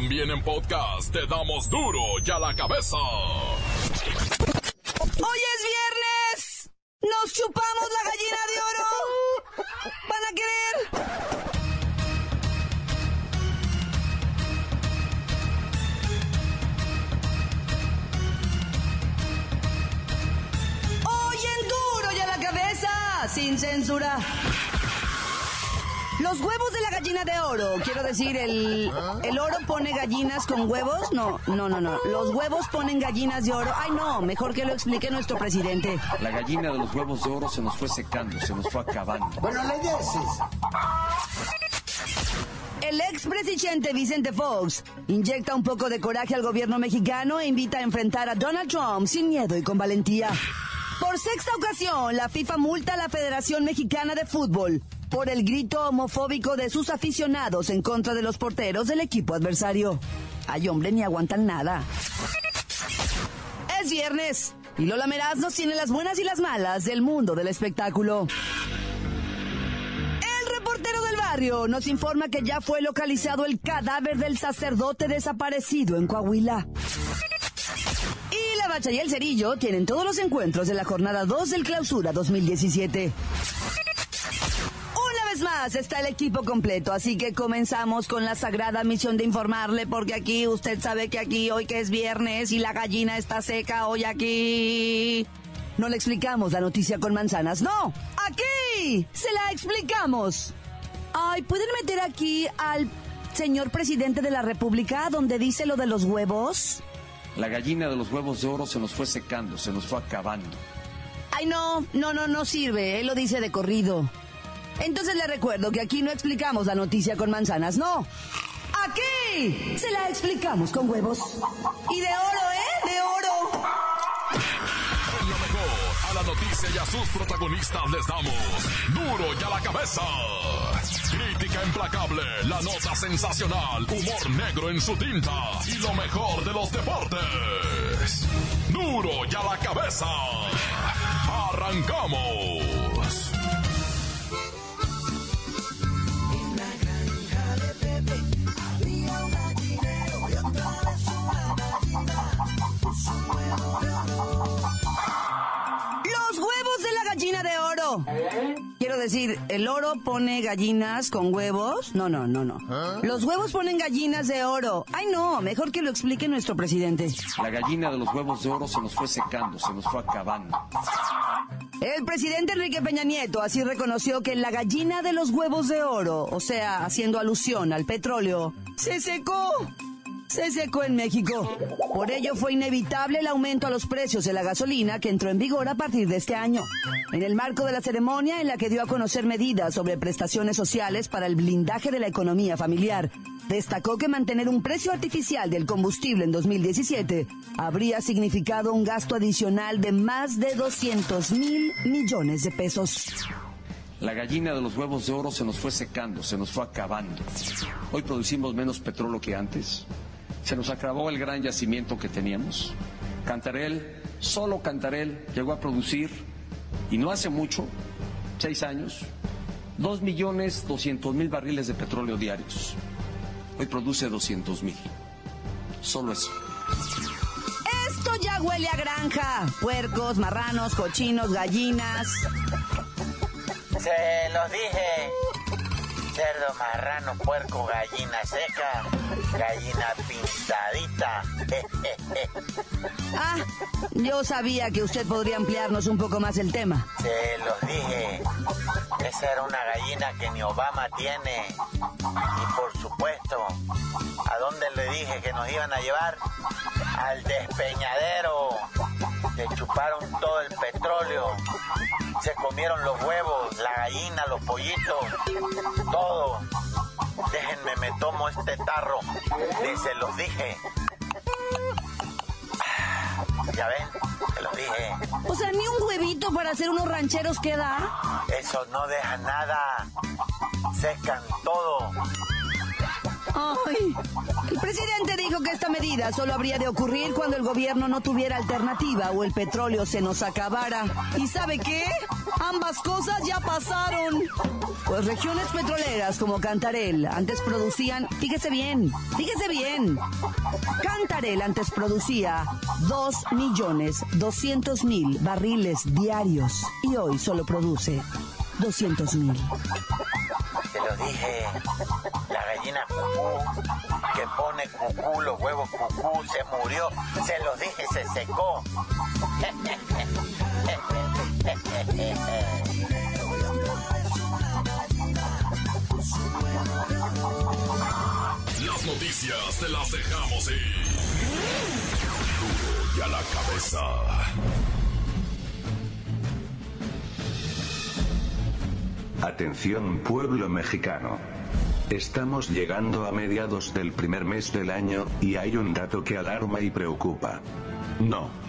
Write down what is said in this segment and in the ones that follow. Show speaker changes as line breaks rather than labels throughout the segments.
También en podcast te damos duro y a la cabeza.
Hoy es viernes. Nos chupamos la gallina de oro. ¿Van a querer? Hoy en duro y a la cabeza. Sin censura. Los huevos de la gallina de oro, quiero decir, el, el oro pone gallinas con huevos. No, no, no, no. Los huevos ponen gallinas de oro. Ay, no, mejor que lo explique nuestro presidente.
La gallina de los huevos de oro se nos fue secando, se nos fue acabando.
Bueno, la idea es esa.
El expresidente Vicente Fox inyecta un poco de coraje al gobierno mexicano e invita a enfrentar a Donald Trump sin miedo y con valentía. Por sexta ocasión, la FIFA multa a la Federación Mexicana de Fútbol por el grito homofóbico de sus aficionados en contra de los porteros del equipo adversario. Ay, hombre, ni aguantan nada. Es viernes y Lola Meraz nos tiene las buenas y las malas del mundo del espectáculo. El reportero del barrio nos informa que ya fue localizado el cadáver del sacerdote desaparecido en Coahuila. Y la bacha y el cerillo tienen todos los encuentros de la jornada 2 del clausura 2017. Más está el equipo completo, así que comenzamos con la sagrada misión de informarle, porque aquí usted sabe que aquí hoy que es viernes y la gallina está seca hoy aquí. No le explicamos la noticia con manzanas, no, aquí se la explicamos. Ay, ¿pueden meter aquí al señor presidente de la República donde dice lo de los huevos?
La gallina de los huevos de oro se nos fue secando, se nos fue acabando.
Ay, no, no, no, no sirve, él lo dice de corrido. Entonces le recuerdo que aquí no explicamos la noticia con manzanas, no. Aquí se la explicamos con huevos. Y de oro, ¿eh? De oro.
Lo mejor, a la noticia y a sus protagonistas les damos duro y a la cabeza. Crítica implacable, la nota sensacional, humor negro en su tinta y lo mejor de los deportes. Duro y a la cabeza. Arrancamos.
Decir, ¿el oro pone gallinas con huevos? No, no, no, no. Los huevos ponen gallinas de oro. Ay, no, mejor que lo explique nuestro presidente.
La gallina de los huevos de oro se nos fue secando, se nos fue acabando.
El presidente Enrique Peña Nieto así reconoció que la gallina de los huevos de oro, o sea, haciendo alusión al petróleo, se secó. Se secó en México. Por ello fue inevitable el aumento a los precios de la gasolina que entró en vigor a partir de este año. En el marco de la ceremonia en la que dio a conocer medidas sobre prestaciones sociales para el blindaje de la economía familiar, destacó que mantener un precio artificial del combustible en 2017 habría significado un gasto adicional de más de 200 mil millones de pesos.
La gallina de los huevos de oro se nos fue secando, se nos fue acabando. Hoy producimos menos petróleo que antes. Se nos acabó el gran yacimiento que teníamos. Cantarel, solo Cantarel, llegó a producir, y no hace mucho, seis años, dos millones doscientos mil barriles de petróleo diarios. Hoy produce doscientos mil. Solo eso.
Esto ya huele a granja. Puercos, marranos, cochinos, gallinas.
Se los dije. Cerdo, marrano, puerco, gallina seca, gallina pintadita.
Ah, yo sabía que usted podría ampliarnos un poco más el tema.
Se los dije. Esa era una gallina que ni Obama tiene. Y por supuesto, ¿a dónde le dije que nos iban a llevar? Al despeñadero. Se chuparon todo el petróleo. Se comieron los huevos, la gallina, los pollitos, tomo este tarro. Se los dije. Ya ven, se los dije.
O sea, ni un huevito para hacer unos rancheros queda.
Eso no deja nada. Secan todo.
Ay, el presidente dijo que esta medida solo habría de ocurrir cuando el gobierno no tuviera alternativa o el petróleo se nos acabara. ¿Y sabe qué? Ambas cosas ya pasaron. Pues regiones petroleras como Cantarel antes producían, fíjese bien, fíjese bien. Cantarel antes producía 2 millones 200 mil barriles diarios y hoy solo produce 200 mil.
Te lo dije, la gallina cucú, que pone cucú, los huevos cucú, se murió, se los dije, se secó.
Las noticias te las dejamos ir. Y a la cabeza.
Atención pueblo mexicano. Estamos llegando a mediados del primer mes del año, y hay un dato que alarma y preocupa. No.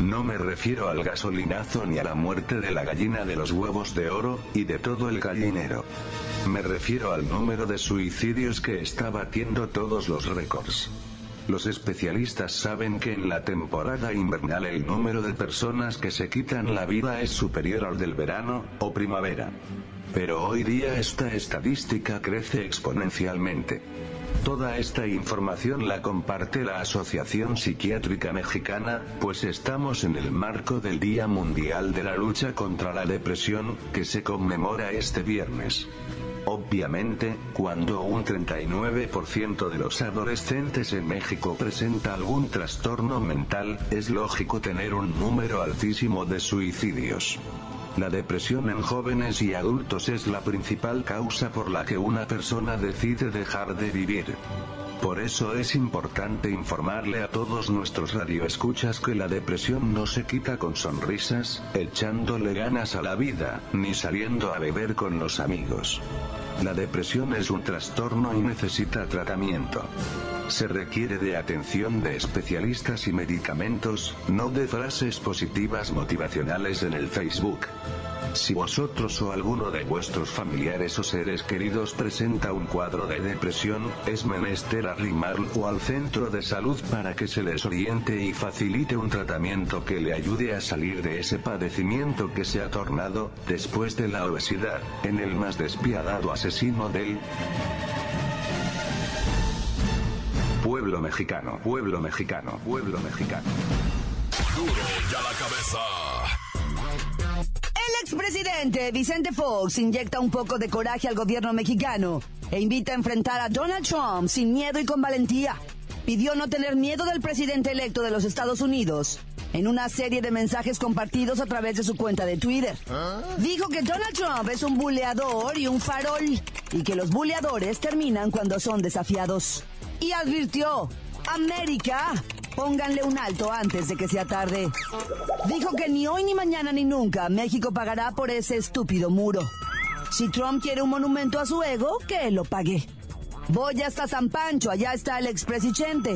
No me refiero al gasolinazo ni a la muerte de la gallina de los huevos de oro, y de todo el gallinero. Me refiero al número de suicidios que está batiendo todos los récords. Los especialistas saben que en la temporada invernal el número de personas que se quitan la vida es superior al del verano, o primavera. Pero hoy día esta estadística crece exponencialmente. Toda esta información la comparte la Asociación Psiquiátrica Mexicana, pues estamos en el marco del Día Mundial de la Lucha contra la Depresión, que se conmemora este viernes. Obviamente, cuando un 39% de los adolescentes en México presenta algún trastorno mental, es lógico tener un número altísimo de suicidios. La depresión en jóvenes y adultos es la principal causa por la que una persona decide dejar de vivir. Por eso es importante informarle a todos nuestros radioescuchas que la depresión no se quita con sonrisas, echándole ganas a la vida, ni saliendo a beber con los amigos. La depresión es un trastorno y necesita tratamiento. Se requiere de atención de especialistas y medicamentos, no de frases positivas motivacionales en el Facebook. Si vosotros o alguno de vuestros familiares o seres queridos presenta un cuadro de depresión, es menester arrimarlo al centro de salud para que se les oriente y facilite un tratamiento que le ayude a salir de ese padecimiento que se ha tornado, después de la obesidad, en el más despiadado asesino del pueblo mexicano, pueblo mexicano, pueblo mexicano.
Duro y a la cabeza.
Expresidente Vicente Fox inyecta un poco de coraje al gobierno mexicano e invita a enfrentar a Donald Trump sin miedo y con valentía. Pidió no tener miedo del presidente electo de los Estados Unidos en una serie de mensajes compartidos a través de su cuenta de Twitter. Dijo que Donald Trump es un buleador y un farol y que los buleadores terminan cuando son desafiados. Y advirtió, América, pónganle un alto antes de que sea tarde. Dijo que ni hoy ni mañana ni nunca México pagará por ese estúpido muro. Si Trump quiere un monumento a su ego, que lo pague. Voy hasta San Pancho, allá está el expresidente.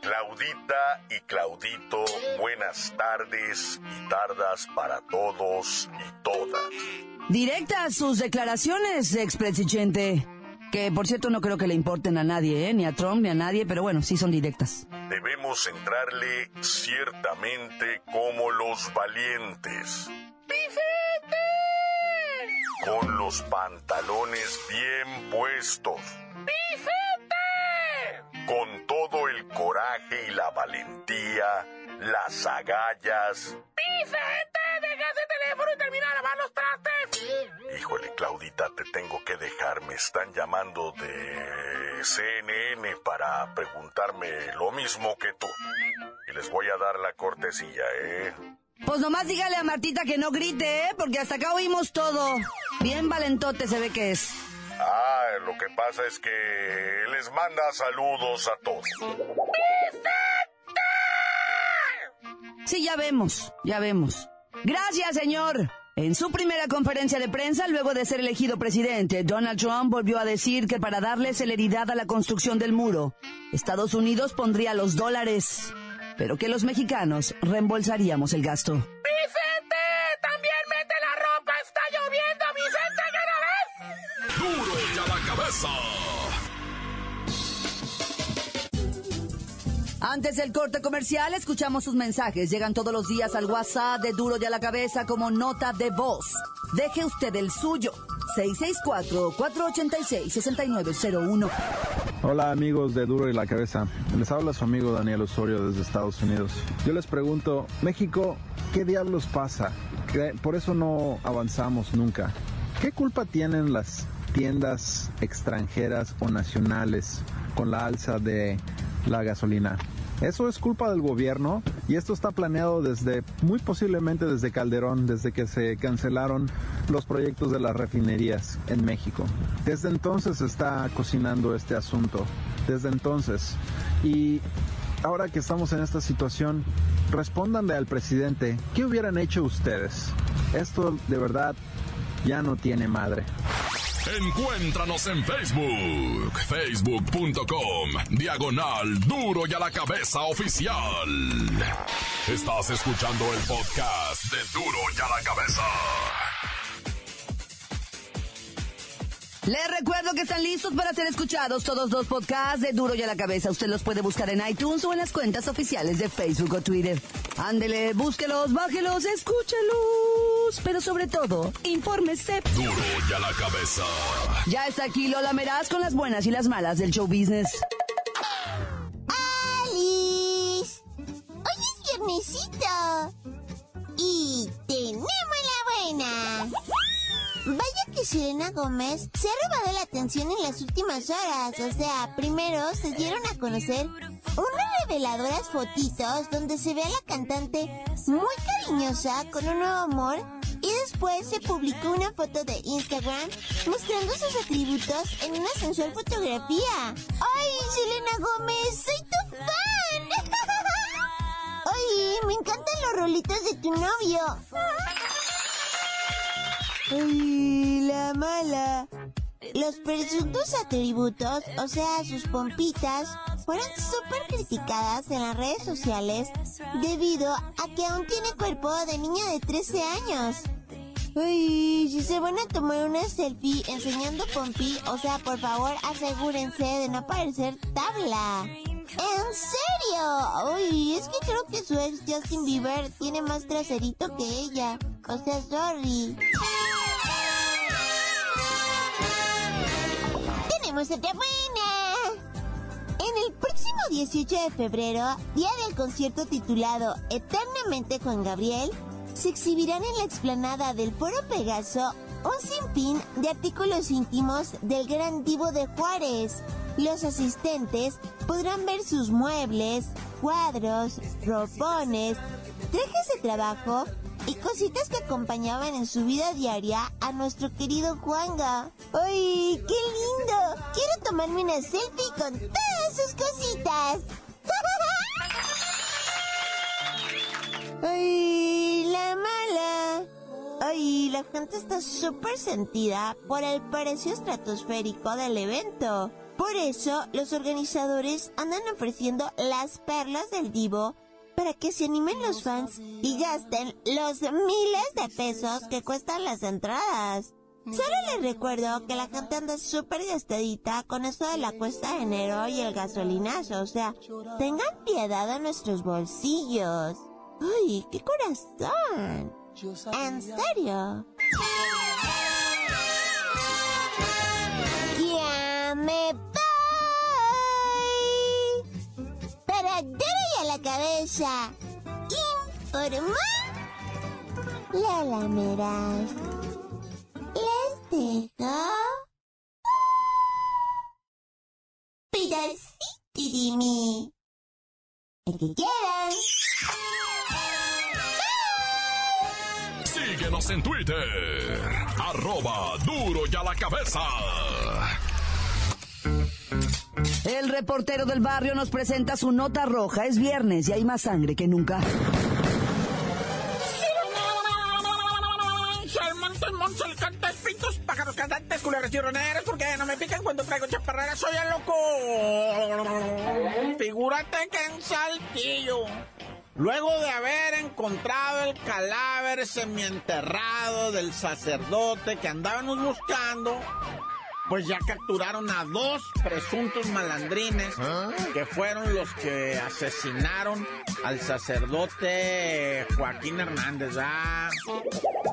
Claudita y Claudito, buenas tardes y tardas para todos y todas.
Directas sus declaraciones, expresidente. Que por cierto no creo que le importen a nadie, ¿eh? ni a Trump ni a nadie, pero bueno, sí son directas.
Debemos entrarle ciertamente como los valientes. Con los pantalones bien puestos. Con todo el coraje y la valentía, las agallas.
¡Deja ese teléfono y termina de lavar los trastes!
Claudita, te tengo que dejar. Me están llamando de CNN para preguntarme lo mismo que tú. Y les voy a dar la cortesía, ¿eh?
Pues nomás dígale a Martita que no grite, ¿eh? Porque hasta acá oímos todo. Bien valentote se ve que es.
Ah, lo que pasa es que les manda saludos a todos.
Sí, ya vemos, ya vemos. Gracias, señor. En su primera conferencia de prensa, luego de ser elegido presidente, Donald Trump volvió a decir que para darle celeridad a la construcción del muro, Estados Unidos pondría los dólares, pero que los mexicanos reembolsaríamos el gasto.
¡Vicente! ¡También mete la ropa! ¡Está lloviendo, Vicente! ¿Qué no ves?
Duro y a la cabeza.
Antes del corte comercial, escuchamos sus mensajes. Llegan todos los días al WhatsApp de Duro y a la Cabeza como nota de voz. Deje usted el suyo. 664-486-6901.
Hola amigos de Duro y la Cabeza. Les habla su amigo Daniel Osorio desde Estados Unidos. Yo les pregunto, México, ¿qué diablos pasa? Por eso no avanzamos nunca. ¿Qué culpa tienen las tiendas extranjeras o nacionales con la alza de la gasolina? Eso es culpa del gobierno y esto está planeado desde, muy posiblemente desde Calderón, desde que se cancelaron los proyectos de las refinerías en México. Desde entonces está cocinando este asunto, desde entonces. Y ahora que estamos en esta situación, respóndanle al presidente, ¿qué hubieran hecho ustedes? Esto de verdad ya no tiene madre.
Encuéntranos en Facebook, facebook.com, diagonal duro y a la cabeza oficial. Estás escuchando el podcast de duro y a la cabeza.
Les recuerdo que están listos para ser escuchados todos los podcasts de Duro y a la Cabeza. Usted los puede buscar en iTunes o en las cuentas oficiales de Facebook o Twitter. Ándele, búsquelos, bájelos, escúchelos. Pero sobre todo, infórmese.
Duro y a la Cabeza.
Ya está aquí Lola Meraz con las buenas y las malas del show business.
Selena Gómez se ha robado la atención en las últimas horas. O sea, primero se dieron a conocer unas reveladoras fotitos donde se ve a la cantante muy cariñosa con un nuevo amor y después se publicó una foto de Instagram mostrando sus atributos en una sensual fotografía. ¡Ay, Selena Gómez! ¡Soy tu fan! ¡Ay, me encantan los rolitos de tu novio! ¡Ay, la mala! Los presuntos atributos, o sea, sus pompitas, fueron súper criticadas en las redes sociales debido a que aún tiene cuerpo de niña de 13 años. Ay, si se van a tomar una selfie enseñando pompi, o sea, por favor asegúrense de no parecer tabla. ¿En serio? Uy, es que creo que su ex Justin Bieber tiene más traserito que ella. O sea, sorry. Tenemos otra buena. En el próximo 18 de febrero, día del concierto titulado Eternamente Juan Gabriel, se exhibirán en la explanada del Foro Pegaso un sinfín de artículos íntimos del gran divo de Juárez. Los asistentes podrán ver sus muebles, cuadros, ropones, trajes de trabajo y cositas que acompañaban en su vida diaria a nuestro querido Juanga. ¡Ay, qué lindo! Quiero tomarme una selfie con todas sus cositas. ¡Ay, la mala! ¡Ay, la gente está súper sentida por el precio estratosférico del evento! Por eso, los organizadores andan ofreciendo las perlas del divo para que se animen los fans y gasten los miles de pesos que cuestan las entradas. Solo les recuerdo que la gente anda súper gastadita con esto de la cuesta de enero y el gasolinazo. O sea, tengan piedad a nuestros bolsillos. ¡Ay, qué corazón! ¿En serio? ¡Ya me cabeza. Informó la lameras. Les dejo pedacito de mí. El que quieran.
Síguenos en Twitter. Arroba duro y a la cabeza.
El reportero del barrio nos presenta su nota roja. Es viernes y hay más sangre que nunca.
Pájaros, cantantes, culeros y roneros, porque no me pican cuando traigo chaparreras, soy el loco. Figúrate que en Saltillo, luego de haber encontrado el cadáver semienterrado del sacerdote que andábamos buscando, pues ya capturaron a dos presuntos malandrines que fueron los que asesinaron al sacerdote Joaquín Hernández. Ah,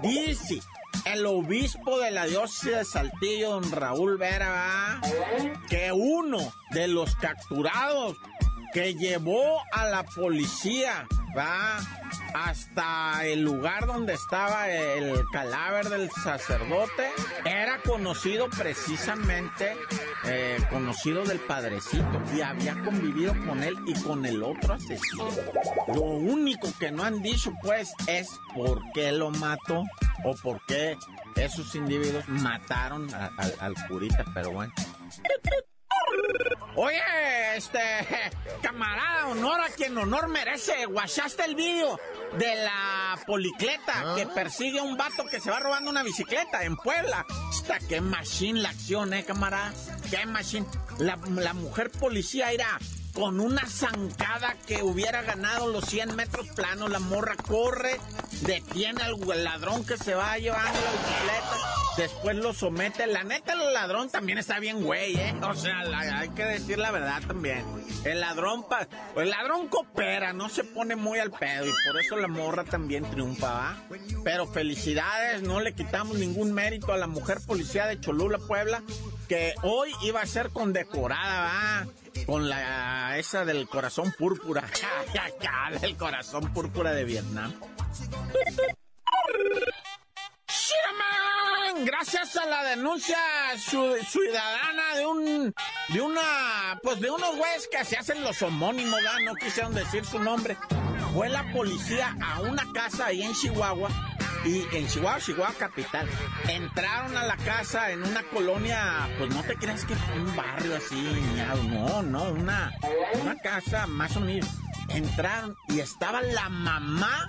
dice el obispo de la diócesis de Saltillo, don Raúl Vera, ¿va? que uno de los capturados que llevó a la policía, va hasta el lugar donde estaba el cadáver del sacerdote, era conocido precisamente, eh, conocido del padrecito, y había convivido con él y con el otro asesino. Lo único que no han dicho, pues, es por qué lo mató o por qué esos individuos mataron al curita, pero bueno. Oye, este, camarada, honor a quien honor merece. ¿Guachaste el vídeo de la policleta que persigue a un vato que se va robando una bicicleta en Puebla? Está qué machine la acción, eh, camarada. Qué machine. La, la mujer policía irá con una zancada que hubiera ganado los 100 metros planos. La morra corre, detiene al ladrón que se va llevando la bicicleta. Después lo somete. La neta, el ladrón también está bien güey, ¿eh? O sea, hay que decir la verdad también. El ladrón, pa- el ladrón coopera, no se pone muy al pedo y por eso la morra también triunfa, ¿va? Pero felicidades, no le quitamos ningún mérito a la mujer policía de Cholula, Puebla, que hoy iba a ser condecorada, ¿va? Con la esa del corazón púrpura. Del corazón púrpura de Vietnam. La denuncia ciu- ciudadana de un de una pues de unos güeyes que se hacen los homónimos, no quisieron decir su nombre. Fue la policía a una casa ahí en Chihuahua y en Chihuahua, Chihuahua capital. Entraron a la casa en una colonia, pues no te creas que un barrio así, no, no, una una casa más o menos. Entraron y estaba la mamá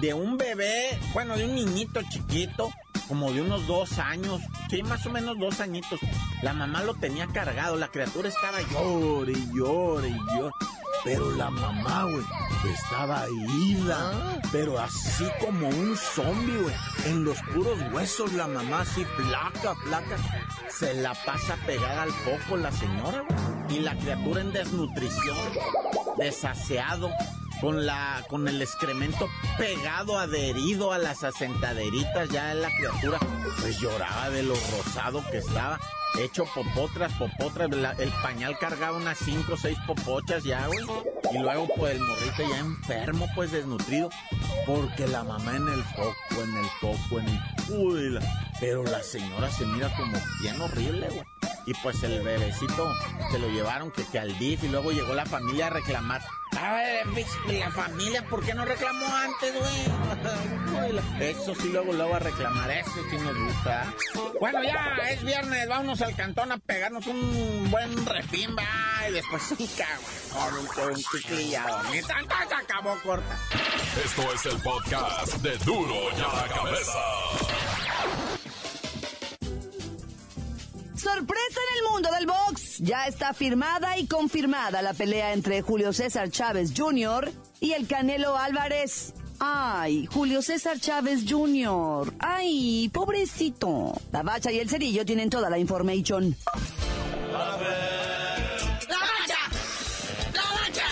de un bebé, bueno, de un niñito chiquito, como de unos dos años, sí, más o menos dos añitos. La mamá lo tenía cargado, la criatura estaba llore y llore y llore. Pero la mamá, güey, estaba ida, pero así como un zombie, güey. En los puros huesos, la mamá así, placa, placa. Se la pasa pegada al foco la señora, güey. Y la criatura en desnutrición, desaseado, con la con el excremento pegado adherido a las asentaderitas ya la criatura pues lloraba de lo rosado que estaba hecho popotras popotras el pañal cargaba unas cinco o seis popochas ya güey y luego pues el morrito ya enfermo pues desnutrido porque la mamá en el foco en el foco en el uy, pero la señora se mira como bien horrible güey y pues el bebecito se lo llevaron que, que al DIF y luego llegó la familia a reclamar. Bitch, la familia, ¿por qué no reclamó antes, güey? Eso sí, luego luego a reclamar, eso sí nos gusta. Bueno, ya es viernes, vámonos al cantón a pegarnos un buen refín, va, y después un caguamón, un, un chiclillado. Mi tanta se acabó corta.
Esto es el podcast de Duro y a la Cabeza.
Sorpresa en el mundo del box. Ya está firmada y confirmada la pelea entre Julio César Chávez Jr. y el Canelo Álvarez. Ay, Julio César Chávez Jr. Ay, pobrecito. La bacha y el cerillo tienen toda la information.
¡La bacha! ¡La bacha!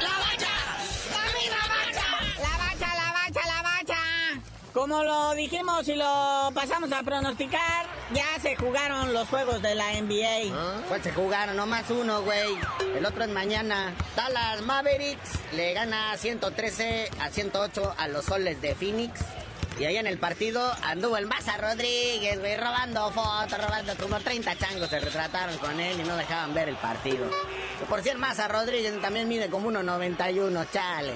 ¡La bacha! ¡La bacha!
La bacha, la bacha, la bacha. Como lo dijimos y lo pasamos a pronosticar, ya se jugaron los juegos de la NBA.
Pues se jugaron nomás uno, güey. El otro es mañana. Dallas Mavericks le gana 113 a 108 a los soles de Phoenix. Y ahí en el partido anduvo el Maza Rodríguez, güey, robando fotos, robando como 30 changos se retrataron con él y no dejaban ver el partido. Por si el Maza Rodríguez también mide como 1.91, chale.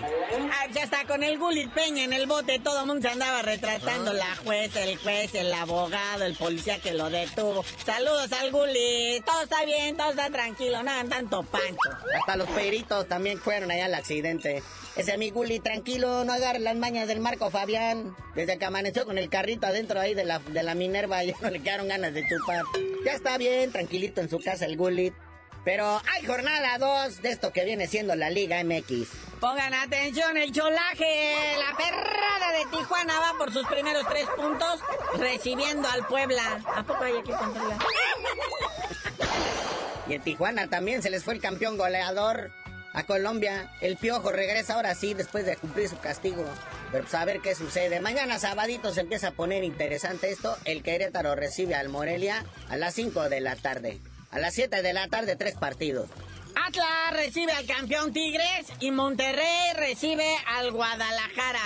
Ah, ya está con el Gulit Peña en el bote, todo el mundo se andaba retratando, la jueza, el juez, el abogado, el policía que lo detuvo. Saludos al Gulit, todo está bien, todo está tranquilo, nada, tanto pancho.
Hasta los peritos también fueron allá al accidente. Ese mi Guli, tranquilo, no agarre las mañas del Marco Fabián. Desde que amaneció con el carrito adentro ahí de la, de la Minerva, ya no le quedaron ganas de chupar. Ya está bien, tranquilito en su casa el Guli. Pero hay jornada 2 de esto que viene siendo la Liga MX.
Pongan atención, el cholaje, la perrada de Tijuana va por sus primeros tres puntos recibiendo al Puebla. ¿A poco hay aquí contra
Y en Tijuana también se les fue el campeón goleador a Colombia. El Piojo regresa ahora sí después de cumplir su castigo. Pero pues a ver qué sucede. Mañana sabadito se empieza a poner interesante esto. El Querétaro recibe al Morelia a las 5 de la tarde. A las 7 de la tarde, tres partidos.
Atlas recibe al campeón Tigres y Monterrey recibe al Guadalajara.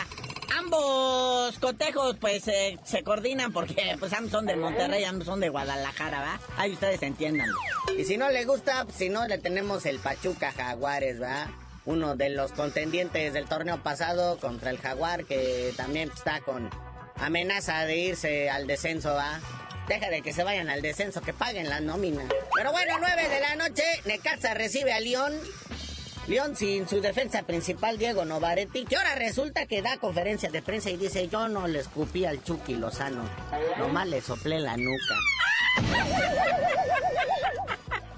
Ambos cotejos pues eh, se coordinan porque pues ambos son de Monterrey, ambos son de Guadalajara, ¿va? Ahí ustedes entiendan.
Y si no le gusta, si no le tenemos el Pachuca Jaguares, ¿va? Uno de los contendientes del torneo pasado contra el Jaguar que también está con amenaza de irse al descenso, ¿va? Deja de que se vayan al descenso, que paguen la nómina. Pero bueno, 9 de la noche, Necaxa recibe a León. León sin su defensa principal, Diego Novaretti, que ahora resulta que da conferencia de prensa y dice, yo no le escupí al Chucky Lozano, nomás le soplé la nuca.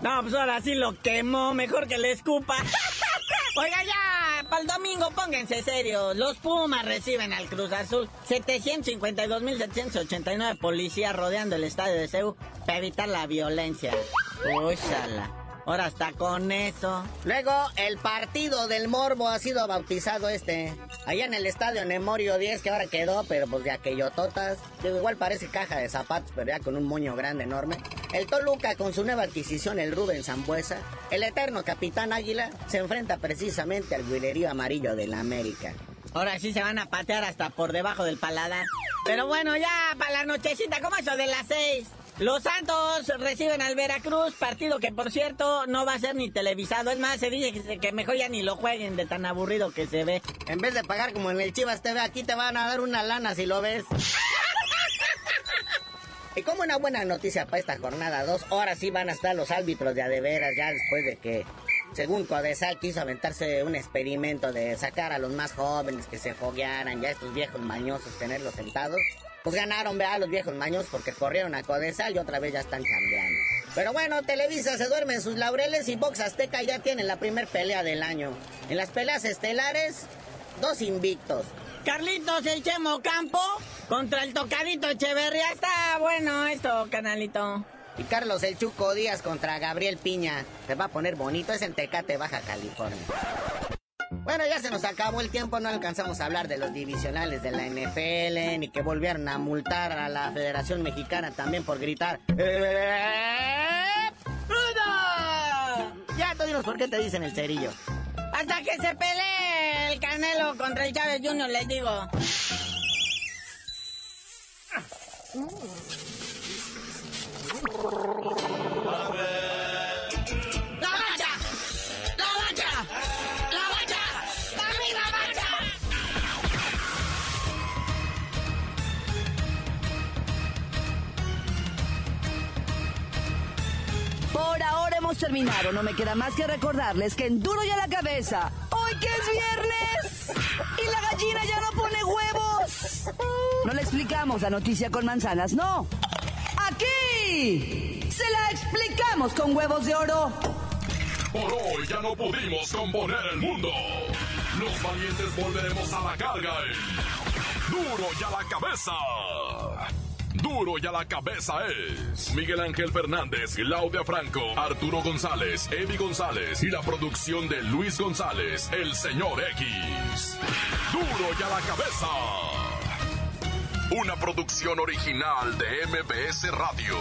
No, pues ahora sí lo quemó, mejor que le escupa. Oiga, ya, para el domingo pónganse serios. Los Pumas reciben al Cruz Azul. 752.789 policías rodeando el estadio de Ceú para evitar la violencia. Úchala. Ahora está con eso.
Luego, el partido del Morbo ha sido bautizado este. Allá en el estadio Nemorio 10, que ahora quedó, pero pues ya que yototas. Igual parece caja de zapatos, pero ya con un moño grande enorme. El Toluca, con su nueva adquisición, el Rubén Zambuesa. El eterno Capitán Águila se enfrenta precisamente al guilerío amarillo de la América.
Ahora sí se van a patear hasta por debajo del paladar. Pero bueno, ya para la nochecita, como eso de las seis. Los Santos reciben al Veracruz, partido que por cierto no va a ser ni televisado. Es más, se dice que mejor ya ni lo jueguen de tan aburrido que se ve.
En vez de pagar como en el Chivas TV, aquí te van a dar una lana si lo ves. Y como una buena noticia para esta jornada 2, ahora sí van a estar los árbitros de adeveras ya después de que, según Codesal, quiso aventarse un experimento de sacar a los más jóvenes que se foguearan, ya estos viejos mañosos, tenerlos sentados. Pues ganaron, vea, los viejos maños porque corrieron a Codesal y otra vez ya están cambiando. Pero bueno, Televisa se duerme en sus laureles y Box Azteca ya tiene la primer pelea del año. En las peleas estelares, dos invictos.
Carlitos el Chemo Campo contra el Tocadito Echeverría. Está bueno esto, canalito.
Y Carlos el Chuco Díaz contra Gabriel Piña. Se va a poner bonito, es en Tecate, Baja California. Bueno, ya se nos acabó el tiempo, no alcanzamos a hablar de los divisionales de la NFL, ni que volvieron a multar a la Federación Mexicana también por gritar. ¡Eh! Ya, tú dinos por qué te dicen el cerillo.
Hasta que se pelee el Canelo contra el Chávez Jr., les digo. ¡La
hemos terminado. No me queda más que recordarles que en duro y a la cabeza, hoy que es viernes y la gallina ya no pone huevos. No le explicamos la noticia con manzanas, no. Aquí se la explicamos con huevos de oro.
Por hoy ya no pudimos componer el mundo. Los valientes volveremos a la carga. en Duro y a la cabeza. Duro y a la cabeza es Miguel Ángel Fernández, Claudia Franco, Arturo González, Eddie González y la producción de Luis González, el señor X. Duro y a la cabeza. Una producción original de MBS Radio.